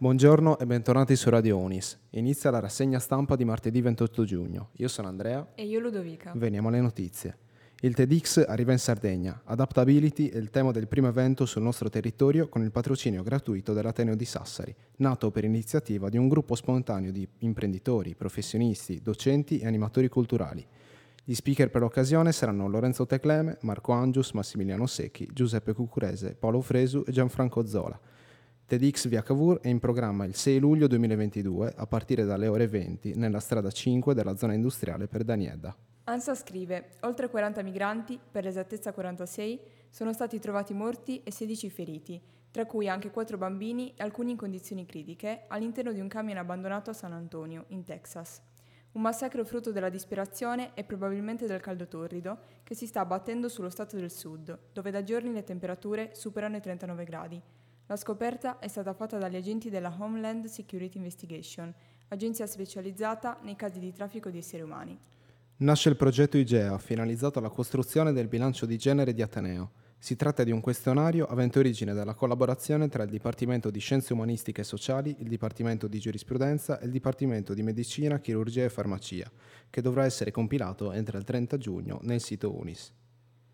Buongiorno e bentornati su Radio Unis. Inizia la rassegna stampa di martedì 28 giugno. Io sono Andrea. E io Ludovica. Veniamo alle notizie. Il TEDx arriva in Sardegna. Adaptability è il tema del primo evento sul nostro territorio con il patrocinio gratuito dell'Ateneo di Sassari, nato per iniziativa di un gruppo spontaneo di imprenditori, professionisti, docenti e animatori culturali. Gli speaker per l'occasione saranno Lorenzo Tecleme, Marco Angius, Massimiliano Secchi, Giuseppe Cucurese, Paolo Fresu e Gianfranco Zola. TEDx via Cavour è in programma il 6 luglio 2022 a partire dalle ore 20 nella strada 5 della zona industriale per Daniedda. ANSA scrive, oltre 40 migranti, per l'esattezza 46, sono stati trovati morti e 16 feriti, tra cui anche 4 bambini e alcuni in condizioni critiche, all'interno di un camion abbandonato a San Antonio, in Texas. Un massacro frutto della disperazione e probabilmente del caldo torrido che si sta abbattendo sullo stato del sud, dove da giorni le temperature superano i 39 gradi, la scoperta è stata fatta dagli agenti della Homeland Security Investigation, agenzia specializzata nei casi di traffico di esseri umani. Nasce il progetto IGEA, finalizzato alla costruzione del bilancio di genere di Ateneo. Si tratta di un questionario avente origine dalla collaborazione tra il Dipartimento di Scienze Umanistiche e Sociali, il Dipartimento di Giurisprudenza e il Dipartimento di Medicina, Chirurgia e Farmacia, che dovrà essere compilato entro il 30 giugno nel sito UNIS.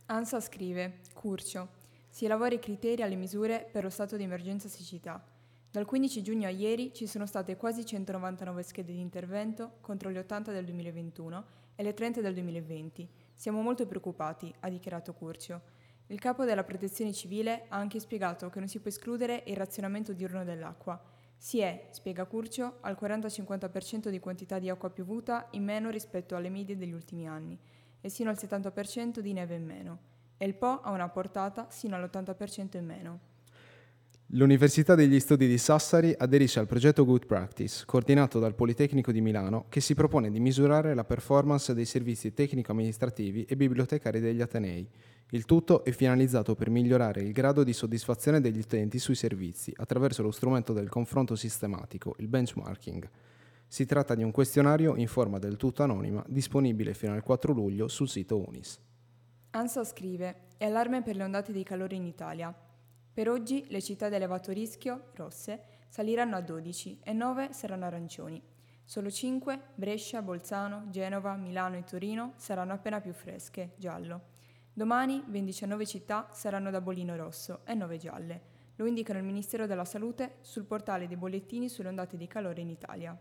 ANSA scrive, Curcio, si elabora i criteri alle misure per lo stato di emergenza siccità. Dal 15 giugno a ieri ci sono state quasi 199 schede di intervento contro le 80 del 2021 e le 30 del 2020. Siamo molto preoccupati, ha dichiarato Curcio. Il capo della protezione civile ha anche spiegato che non si può escludere il razionamento diurno dell'acqua. Si è, spiega Curcio, al 40-50% di quantità di acqua piovuta in meno rispetto alle medie degli ultimi anni e sino al 70% di neve in meno e il Po ha una portata sino all'80% in meno. L'Università degli Studi di Sassari aderisce al progetto Good Practice, coordinato dal Politecnico di Milano, che si propone di misurare la performance dei servizi tecnico-amministrativi e bibliotecari degli Atenei. Il tutto è finalizzato per migliorare il grado di soddisfazione degli utenti sui servizi attraverso lo strumento del confronto sistematico, il benchmarking. Si tratta di un questionario in forma del tutto anonima, disponibile fino al 4 luglio sul sito UNIS. ANSA scrive: È allarme per le ondate di calore in Italia. Per oggi le città ad elevato rischio, rosse, saliranno a 12 e 9 saranno arancioni. Solo 5, Brescia, Bolzano, Genova, Milano e Torino, saranno appena più fresche, giallo. Domani ben 19 città saranno da bolino rosso e 9 gialle. Lo indicano il Ministero della Salute sul portale dei bollettini sulle ondate di calore in Italia.